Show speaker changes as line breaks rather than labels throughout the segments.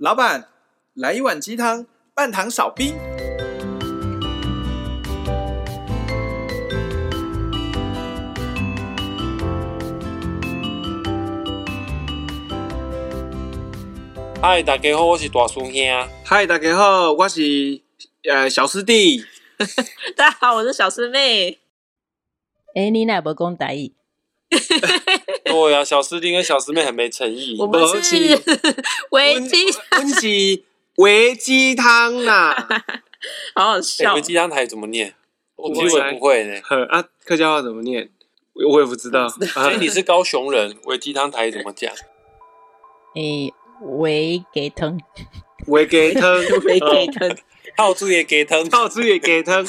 老板，来一碗鸡汤，半糖少冰。
嗨，大家好，我是大叔兄。
嗨，大家好，我是呃小师弟。
大家好，我是小师妹。
哎、欸，你哪不讲台语？
对呀、啊，小师弟跟小师妹很没诚意。
我们是维 鸡，
我们是维鸡汤呐。
好好笑。
维鸡汤台怎么念？我其实不会呢。
啊，客家话怎么念？我也不知道。
所以你是高雄人，维鸡汤台怎么讲？
诶，维鸡汤，
维鸡汤，
维鸡汤，
套住也鸡汤，
套住也鸡汤。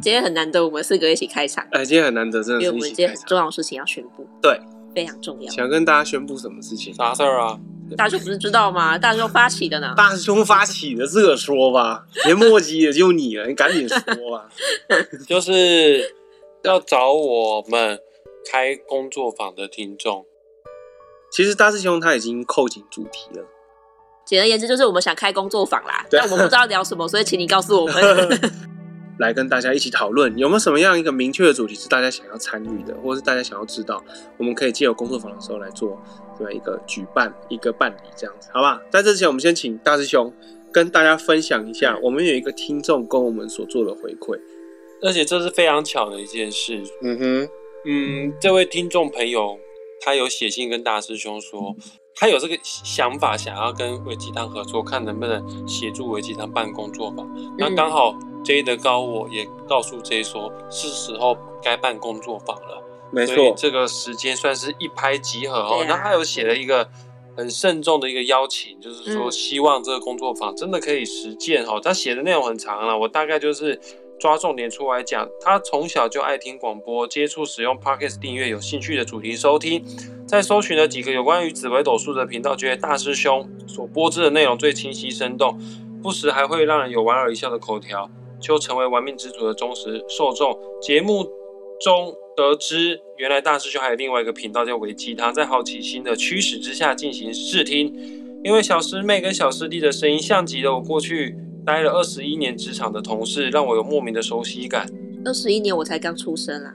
今天很难得，我们四个一起开场。
哎，今天很难得，真的是。
因为我们今天很重要的事情要宣布。
对，
非常重要。
想跟大家宣布什么事情？
啥事儿啊？
大兄不是知道吗？大兄发起的呢。
大兄发起的，这个说吧，别墨迹也就你了，你赶紧说吧。
就是要找我们开工作坊的听众。
其实大师兄他已经扣紧主题了。
简而言之，就是我们想开工作坊啦，但我们不知道聊什么，所以请你告诉我们。
来跟大家一起讨论，有没有什么样一个明确的主题是大家想要参与的，或者是大家想要知道，我们可以借由工作坊的时候来做这么一个举办、一个办理这样子，好吧？在这之前，我们先请大师兄跟大家分享一下，我们有一个听众跟我们所做的回馈，
而且这是非常巧的一件事。
嗯哼，
嗯，这位听众朋友他有写信跟大师兄说，他有这个想法，想要跟维鸡汤合作，看能不能协助维鸡汤办工作坊。那刚好。J 的高我也告诉 J 说，是时候该办工作坊了。
没错，
所以这个时间算是一拍即合哦。那、啊、他有写了一个很慎重的一个邀请，就是说希望这个工作坊真的可以实践哦。他写的内容很长了，我大概就是抓重点出来讲。他从小就爱听广播，接触使用 Podcast 订阅，有兴趣的主题收听，在搜寻了几个有关于紫微斗数的频道，觉得大师兄所播制的内容最清晰生动，不时还会让人有莞尔一笑的口条。就成为玩命之主的忠实受众。节目中得知，原来大师兄还有另外一个频道叫维基他，在好奇心的驱使之下进行试听。因为小师妹跟小师弟的声音像极了我过去待了二十一年职场的同事，让我有莫名的熟悉感。
二十一年我才刚出生啊！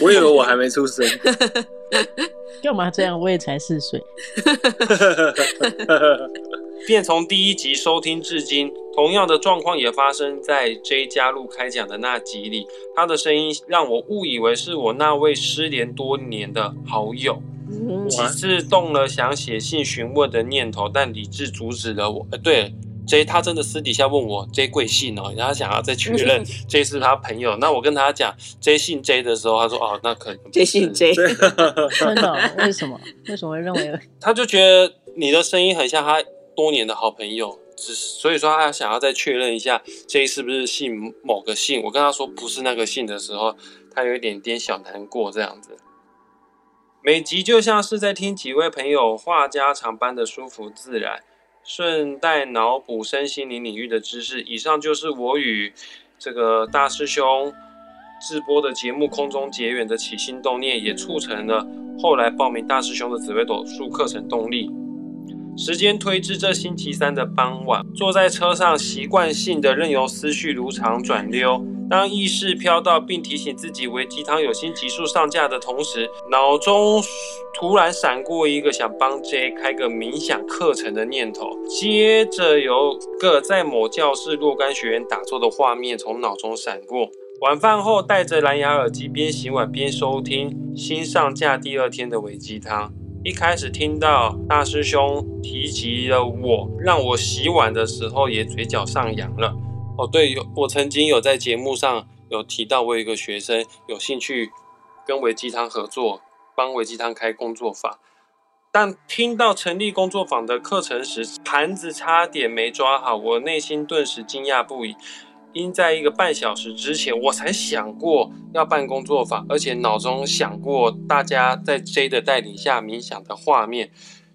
我以为我还没出生。
干嘛这样？我也才四岁。
便从第一集收听至今，同样的状况也发生在 J 加入开讲的那集里。他的声音让我误以为是我那位失联多年的好友，几次动了想写信询问的念头，但理智阻止了我。呃，对，J 他真的私底下问我 J 贵姓哦，然后他想要再确认 J 是他朋友。那我跟他讲 J 姓 J 的时候，他说哦，那可能
J 姓 J，
真的？为什么？为什么会认为？
他就觉得你的声音很像他。多年的好朋友，只是所以说他想要再确认一下 J 是不是姓某个姓。我跟他说不是那个姓的时候，他有一点点小难过这样子。每集就像是在听几位朋友话家常般的舒服自然，顺带脑补身心灵领域的知识。以上就是我与这个大师兄直播的节目空中结缘的起心动念，也促成了后来报名大师兄的紫微斗数课程动力。时间推至这星期三的傍晚，坐在车上，习惯性的任由思绪如常转溜。当意识飘到并提醒自己维鸡汤有新集数上架的同时，脑中突然闪过一个想帮 J 开个冥想课程的念头，接着有个在某教室若干学员打坐的画面从脑中闪过。晚饭后，戴着蓝牙耳机边洗碗边收听新上架第二天的维鸡汤。一开始听到大师兄提及了我，让我洗碗的时候也嘴角上扬了。哦，对，有我曾经有在节目上有提到，我有一个学生有兴趣跟维鸡汤合作，帮维鸡汤开工作坊。但听到成立工作坊的课程时，盘子差点没抓好，我内心顿时惊讶不已。因在一个半小时之前，我才想过要办工作坊，而且脑中想过大家在 J 的带领下冥想的画面。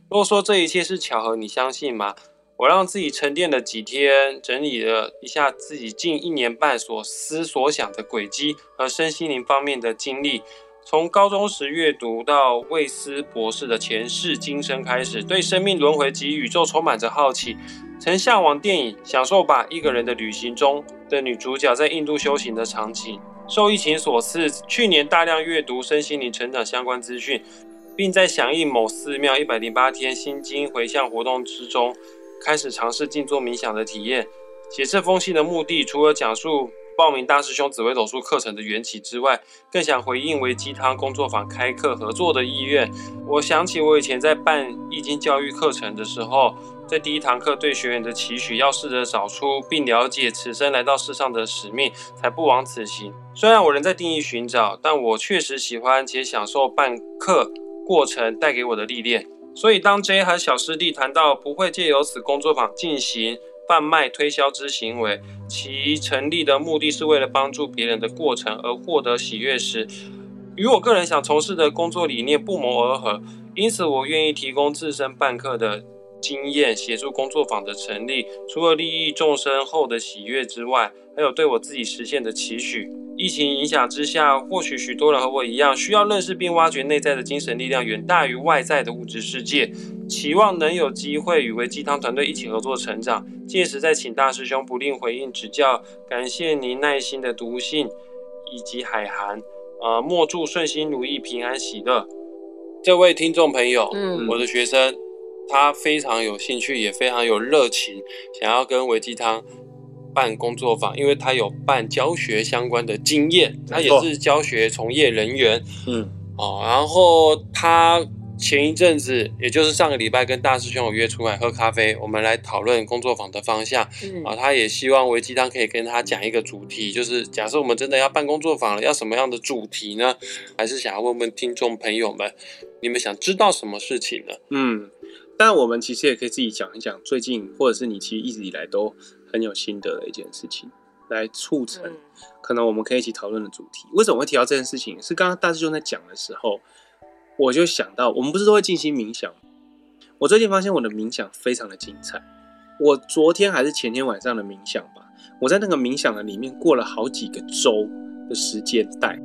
如果说这一切是巧合，你相信吗？我让自己沉淀了几天，整理了一下自己近一年半所思所想的轨迹和身心灵方面的经历，从高中时阅读到魏斯博士的前世今生开始，对生命轮回及宇宙充满着好奇，曾向往电影，享受把一个人的旅行中的女主角在印度修行的场景。受疫情所赐，去年大量阅读身心灵成长相关资讯，并在响应某寺庙一百零八天心经回向活动之中，开始尝试静坐冥想的体验。写这封信的目的，除了讲述报名大师兄紫微斗数课程的缘起之外，更想回应为鸡汤工作坊开课合作的意愿。我想起我以前在办易经教育课程的时候，在第一堂课对学员的期许，要试着找出并了解此生来到世上的使命，才不枉此行。虽然我仍在定义寻找，但我确实喜欢且享受办课过程带给我的历练。所以当 J 和小师弟谈到不会借由此工作坊进行贩卖推销之行为，其成立的目的是为了帮助别人的过程而获得喜悦时，与我个人想从事的工作理念不谋而合，因此我愿意提供自身办课的经验，协助工作坊的成立。除了利益众生后的喜悦之外，还有对我自己实现的期许。疫情影响之下，或许许多人和我一样，需要认识并挖掘内在的精神力量，远大于外在的物质世界。期望能有机会与维鸡汤团队一起合作成长，届时再请大师兄不吝回应指教。感谢您耐心的读信以及海涵，呃，莫祝顺心如意、平安喜乐。这位听众朋友，嗯，我的学生，他非常有兴趣，也非常有热情，想要跟维鸡汤。办工作坊，因为他有办教学相关的经验，他也是教学从业人员。嗯，哦，然后他前一阵子，也就是上个礼拜，跟大师兄有约出来喝咖啡，我们来讨论工作坊的方向。嗯，啊，他也希望维基汤可以跟他讲一个主题，就是假设我们真的要办工作坊了，要什么样的主题呢？还是想要问问听众朋友们，你们想知道什么事情呢？
嗯，但我们其实也可以自己讲一讲，最近或者是你其实一直以来都。很有心得的一件事情，来促成可能我们可以一起讨论的主题。为什么会提到这件事情？是刚刚大师兄在讲的时候，我就想到，我们不是都会进行冥想？我最近发现我的冥想非常的精彩。我昨天还是前天晚上的冥想吧，我在那个冥想的里面过了好几个周的时间带。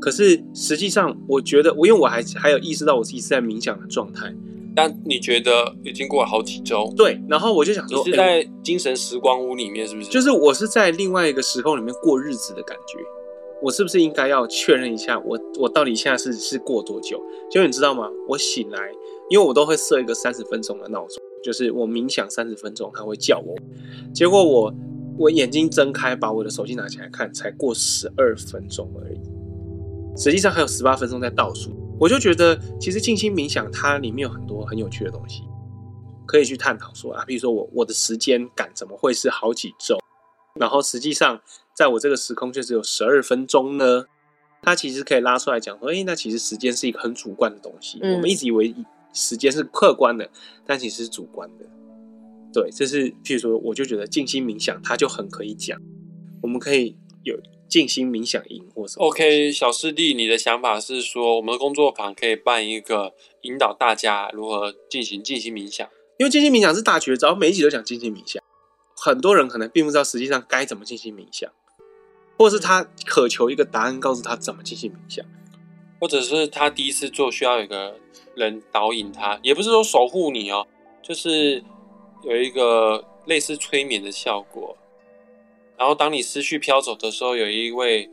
可是实际上，我觉得我因为我还还有意识到我自己是在冥想的状态。
但你觉得已经过了好几周？
对，然后我就想说，
你是在精神时光屋里面，是不是？
就是我是在另外一个时空里面过日子的感觉。我是不是应该要确认一下我，我我到底现在是是过多久？就你知道吗？我醒来，因为我都会设一个三十分钟的闹钟，就是我冥想三十分钟，它会叫我。结果我我眼睛睁开，把我的手机拿起来看，才过十二分钟而已。实际上还有十八分钟在倒数。我就觉得，其实静心冥想它里面有很多很有趣的东西，可以去探讨说啊，比如说我我的时间感怎么会是好几周，然后实际上在我这个时空却只有十二分钟呢？它其实可以拉出来讲说，诶，那其实时间是一个很主观的东西。嗯、我们一直以为时间是客观的，但其实是主观的。对，这是譬如说，我就觉得静心冥想它就很可以讲，我们可以有。静心冥想营或什么
？OK，小师弟，你的想法是说，我们的工作坊可以办一个引导大家如何进行静心冥想？
因为静心冥想是大绝招，每一集都讲静心冥想。很多人可能并不知道实际上该怎么进行冥想，或是他渴求一个答案，告诉他怎么进行冥想，
或者是他第一次做需要有一个人导引他，也不是说守护你哦，就是有一个类似催眠的效果。然后，当你思绪飘走的时候，有一位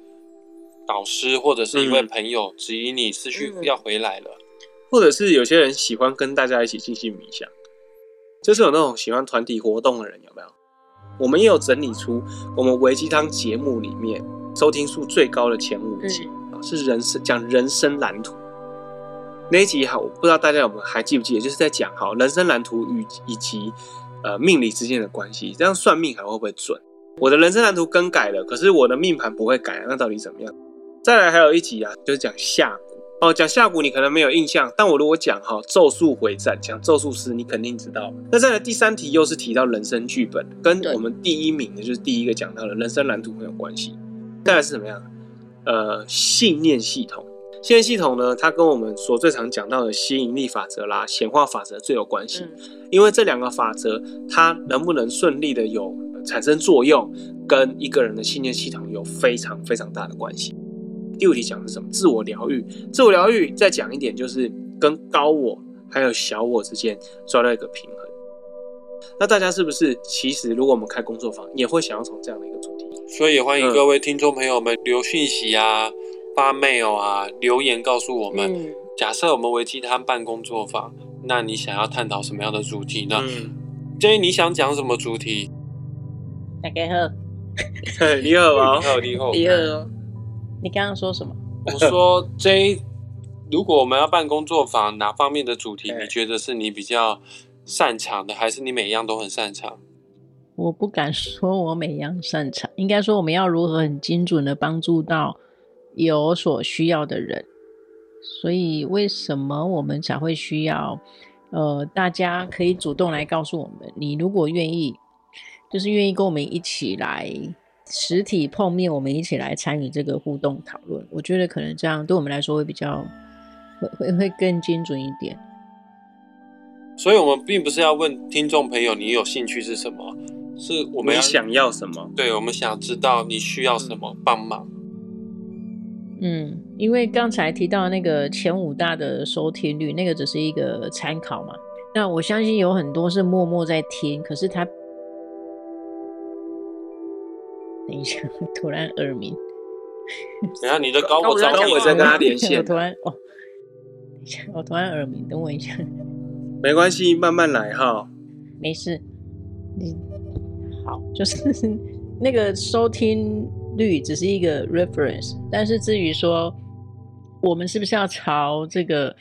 导师或者是一位朋友指引你思绪要回来了，
或者是有些人喜欢跟大家一起进行冥想，就是有那种喜欢团体活动的人，有没有？我们也有整理出我们维基汤节目里面收听数最高的前五集，是人生讲人生蓝图那一集。好，我不知道大家有没有还记不记得，就是在讲好人生蓝图与以及呃命理之间的关系，这样算命还会不会准？我的人生蓝图更改了，可是我的命盘不会改啊，那到底怎么样？再来还有一集啊，就是讲下蛊哦，讲下蛊你可能没有印象，但我如果讲哈咒术回战，讲咒术师你肯定知道。那再来第三题又是提到人生剧本，跟我们第一名的就是第一个讲到的人生蓝图很有关系。再来是怎么样？呃，信念系统，信念系统呢，它跟我们所最常讲到的吸引力法则啦、显化法则最有关系，嗯、因为这两个法则它能不能顺利的有。产生作用跟一个人的信念系统有非常非常大的关系。第五题讲的是什么？自我疗愈。自我疗愈再讲一点，就是跟高我还有小我之间抓到一个平衡。那大家是不是其实如果我们开工作坊，也会想要从这样的一个主题？
所以也欢迎各位听众朋友们留讯息啊、发 mail 啊、留言告诉我们。嗯、假设我们为鸡汤办工作坊，那你想要探讨什么样的主题呢？嗯，至于你想讲什么主题？
大家好，
你好啊，
你好，你好，
你好。
你刚刚说什么？
我说 J，如果我们要办工作坊，哪方面的主题你觉得是你比较擅长的，还是你每一样都很擅长？
我不敢说我每样擅长，应该说我们要如何很精准的帮助到有所需要的人。所以为什么我们才会需要？呃，大家可以主动来告诉我们，你如果愿意。就是愿意跟我们一起来实体碰面，我们一起来参与这个互动讨论。我觉得可能这样对我们来说会比较会会会更精准一点。
所以，我们并不是要问听众朋友你有兴趣是什么，是我们
想要什么？
对，我们想知道你需要什么帮忙。
嗯，因为刚才提到那个前五大的收听率，那个只是一个参考嘛。那我相信有很多是默默在听，可是他。等一下，突然耳鸣。
等下你的高我高
我在跟他连 线。
我突然哦，等一下，我突然耳鸣，等我一下。
没关系，慢慢来哈。
没事，你好，就是那个收听率只是一个 reference，但是至于说我们是不是要朝这个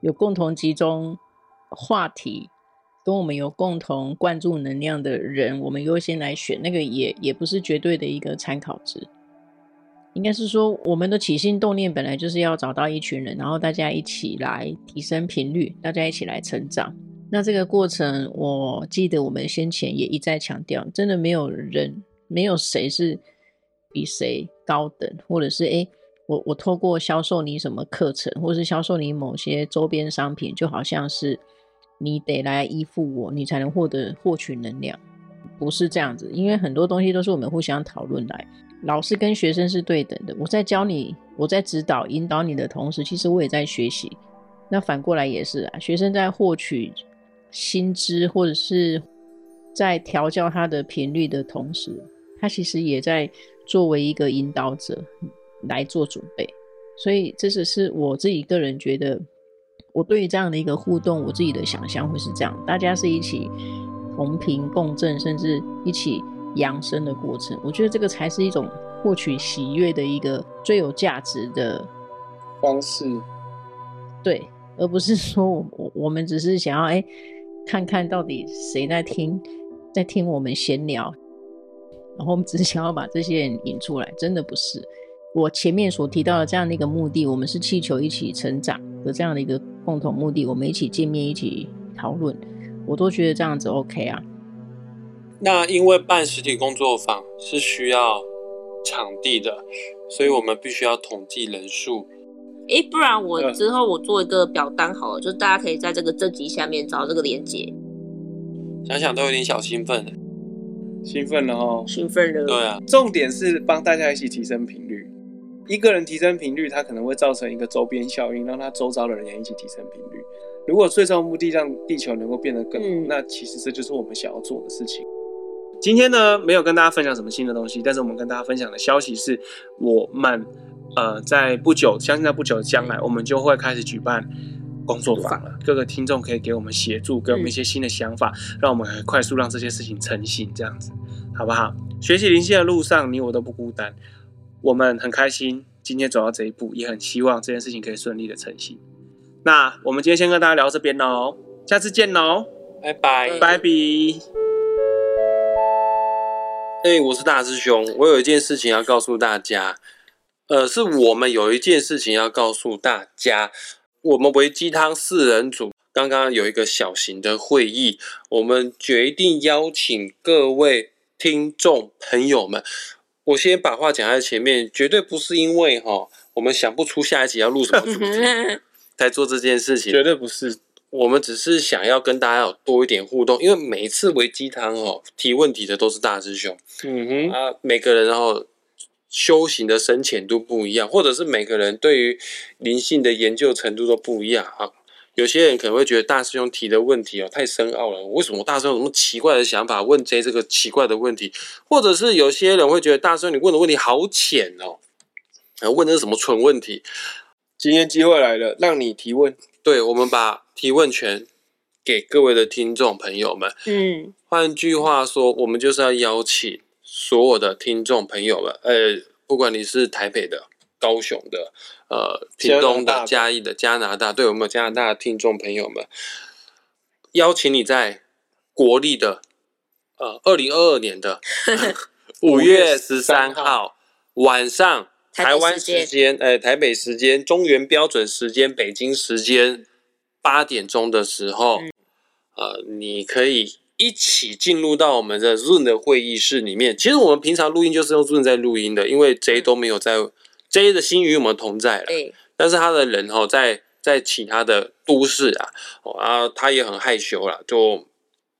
有共同集中话题，跟我们有共同关注能量的人，我们优先来选那个也也不是绝对的一个参考值。应该是说，我们的起心动念本来就是要找到一群人，然后大家一起来提升频率，大家一起来成长。那这个过程，我记得我们先前也一再强调，真的没有人，没有谁是比谁高等，或者是诶，我我透过销售你什么课程，或是销售你某些周边商品，就好像是。你得来依附我，你才能获得获取能量，不是这样子。因为很多东西都是我们互相讨论来。老师跟学生是对等的，我在教你，我在指导、引导你的同时，其实我也在学习。那反过来也是啊，学生在获取新知或者是在调教他的频率的同时，他其实也在作为一个引导者来做准备。所以这只是我自己个人觉得。我对于这样的一个互动，我自己的想象会是这样：大家是一起同频共振，甚至一起扬升的过程。我觉得这个才是一种获取喜悦的一个最有价值的
方式。
对，而不是说我我我们只是想要哎，看看到底谁在听，在听我们闲聊，然后我们只是想要把这些人引出来，真的不是。我前面所提到的这样的一个目的，我们是气球一起成长的这样的一个共同目的，我们一起见面，一起讨论，我都觉得这样子 OK 啊。
那因为办实体工作坊是需要场地的，所以我们必须要统计人数。
哎，不然我之后我做一个表单好了，就大家可以在这个正集下面找这个链接。
想想都有点小兴奋，
兴奋了哦，
兴奋了。
对啊，
重点是帮大家一起提升频率。一个人提升频率，它可能会造成一个周边效应，让他周遭的人也一起提升频率。如果最终目的让地球能够变得更好，嗯，那其实这就是我们想要做的事情。今天呢，没有跟大家分享什么新的东西，但是我们跟大家分享的消息是，我们呃在不久，相信在不久的将来，我们就会开始举办工作坊了。各个听众可以给我们协助，给我们一些新的想法，嗯，让我们很快速让这些事情成型，这样子好不好？学习灵性的路上，你我都不孤单。我们很开心今天走到这一步，也很希望这件事情可以顺利的成型。那我们今天先跟大家聊到这边喽，下次见喽，
拜拜，
拜拜。
哎，我是大师兄，我有一件事情要告诉大家，呃，是我们有一件事情要告诉大家，我们维鸡汤四人组刚刚有一个小型的会议，我们决定邀请各位听众朋友们。我先把话讲在前面，绝对不是因为哈，我们想不出下一集要录什么主题才 做这件事情，
绝对不是。
我们只是想要跟大家有多一点互动，因为每一次维鸡汤哦，提问题的都是大师兄，
嗯哼
啊，每个人然后修行的深浅度不一样，或者是每个人对于灵性的研究程度都不一样啊。有些人可能会觉得大师兄提的问题哦太深奥了，为什么大师兄有什么奇怪的想法问 J 这个奇怪的问题？或者是有些人会觉得大师兄你问的问题好浅哦，问的是什么蠢问题？
今天机会来了，让你提问。
对，我们把提问权给各位的听众朋友们。
嗯，
换句话说，我们就是要邀请所有的听众朋友们，呃，不管你是台北的。高雄的、呃，屏东的、嘉义的、加拿大，对我们加拿大的听众朋友们，邀请你在国历的呃二零二二年的 五月十三号晚上，台湾时间，呃，台北时间、中原标准时间、北京时间八点钟的时候，呃，你可以一起进入到我们的 Zoom 的会议室里面。其实我们平常录音就是用 Zoom 在录音的，因为 J 都没有在。J 的心与我们同在了，但是他的人哈在在其他的都市啊，啊，他也很害羞啦。就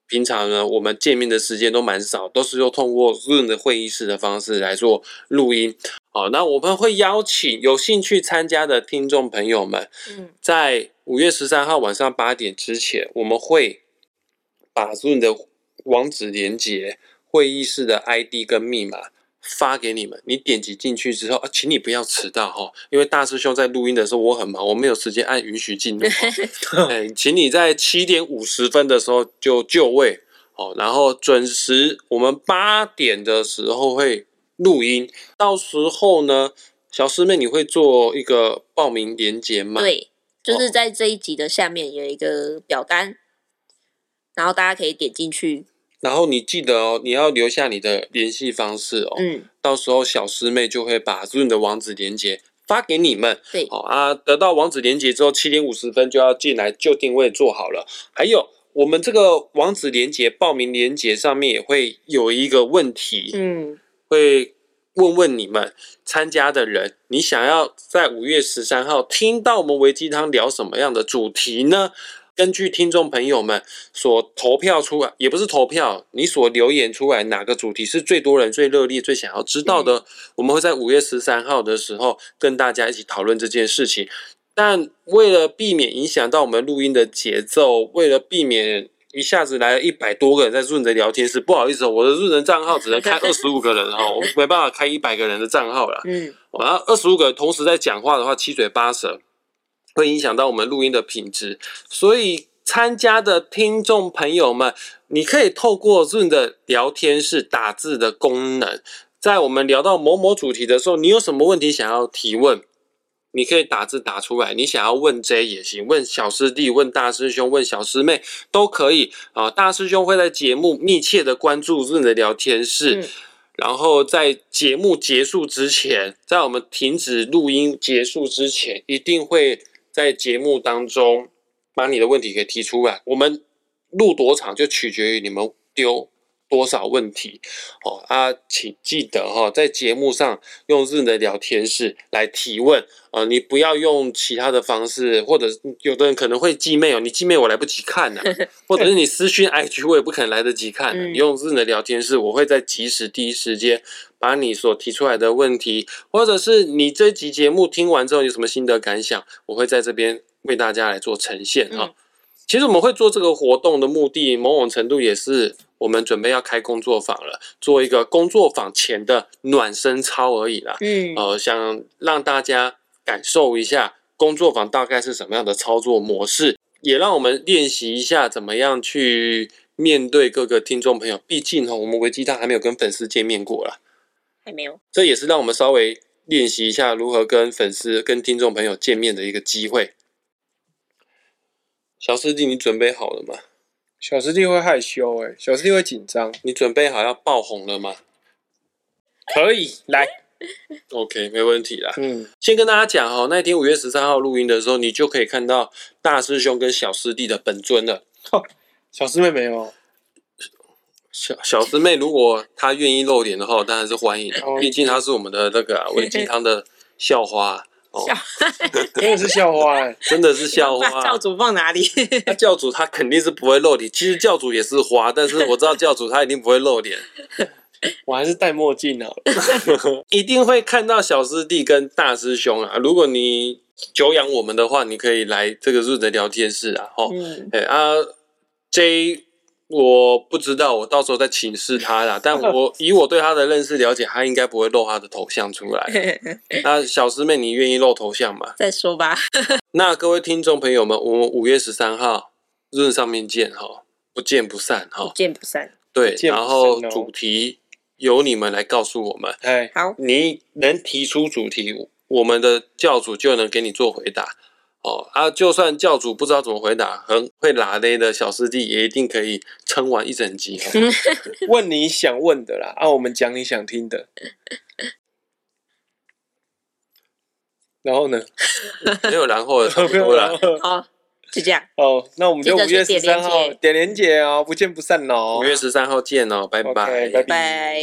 平常呢，我们见面的时间都蛮少，都是用通过 Zoom 的会议室的方式来做录音。好，那我们会邀请有兴趣参加的听众朋友们，在五月十三号晚上八点之前，我们会把 Zoom 的网址连接、会议室的 ID 跟密码。发给你们，你点击进去之后啊，请你不要迟到哈，因为大师兄在录音的时候我很忙，我没有时间按允许进入。哎，请你在七点五十分的时候就就位哦，然后准时，我们八点的时候会录音，到时候呢，小师妹你会做一个报名连接吗？
对，就是在这一集的下面有一个表单，然后大家可以点进去。
然后你记得哦，你要留下你的联系方式哦。嗯，到时候小师妹就会把 Zoom 的网址连接发给你们。
对，
好啊，得到网址连接之后，七点五十分就要进来就定位做好了。还有，我们这个网址连接报名连接上面也会有一个问题，嗯，会问问你们参加的人，你想要在五月十三号听到我们维鸡汤聊什么样的主题呢？根据听众朋友们所投票出来，也不是投票，你所留言出来哪个主题是最多人最热烈、最想要知道的，嗯、我们会在五月十三号的时候跟大家一起讨论这件事情。但为了避免影响到我们录音的节奏，为了避免一下子来了一百多个人在 Zoom 的聊天室，不好意思，我的 Zoom 账号只能开 二十五个人哈，我没办法开一百个人的账号了。嗯，然后二十五个人同时在讲话的话，七嘴八舌。会影响到我们录音的品质，所以参加的听众朋友们，你可以透过 Zoom 的聊天室打字的功能，在我们聊到某某主题的时候，你有什么问题想要提问，你可以打字打出来。你想要问 J 也行，问小师弟、问大师兄、问小师妹都可以啊。大师兄会在节目密切的关注 Zoom 的聊天室，嗯、然后在节目结束之前，在我们停止录音结束之前，一定会。在节目当中，把你的问题给提出来。我们录多长就取决于你们丢多少问题。哦啊，请记得哈，在节目上用 Zoom 的聊天室来提问。呃，你不要用其他的方式，或者有的人可能会寄 mail，你寄 mail 我来不及看呢、啊，或者是你私讯 IG 我也不可能来得及看、啊。你用 Zoom 的聊天室，我会在及时第一时间。把你所提出来的问题，或者是你这集节目听完之后有什么心得感想，我会在这边为大家来做呈现哈。嗯、其实我们会做这个活动的目的，某种程度也是我们准备要开工作坊了，做一个工作坊前的暖身操而已啦。嗯，呃，想让大家感受一下工作坊大概是什么样的操作模式，也让我们练习一下怎么样去面对各个听众朋友。毕竟哈，我们维基大还没有跟粉丝见面过啦。
没有，
这也是让我们稍微练习一下如何跟粉丝、跟听众朋友见面的一个机会。小师弟，你准备好了吗？
小师弟会害羞哎，小师弟会紧张。
你准备好要爆红了吗？
可以，来
，OK，没问题啦。嗯，先跟大家讲哦，那天五月十三号录音的时候，你就可以看到大师兄跟小师弟的本尊了。
小师妹没有。
小小师妹，如果她愿意露脸的话，当然是欢迎。毕竟她是我们的那个微鸡汤的校花哦，
真的是校花哎，
真的是校花。
教主放哪里？
那教主他肯定是不会露脸。其实教主也是花，但是我知道教主他一定不会露脸。
我还是戴墨镜好了。
一定会看到小师弟跟大师兄啊！如果你久仰我们的话，你可以来这个润的聊天室啊！哦，哎、嗯、啊，J。我不知道，我到时候再请示他啦。但我 以我对他的认识了解，他应该不会露他的头像出来。那小师妹，你愿意露头像吗？
再说吧。
那各位听众朋友们，我们五月十三号润上面见哈，不见不散哈，
不见不散。
对，然后主题由你们来告诉我们。
哎，好，
你能提出主题，我们的教主就能给你做回答。哦啊，就算教主不知道怎么回答，很会拉勒的小师弟也一定可以撑完一整集。
问你想问的啦，啊，我们讲你想听的。然后呢？
没有然后了，
没有然后。
好，就这样。
哦，那我们就五月十三号点连结哦，不见不散哦。
五月十三号见哦，拜拜，
拜拜。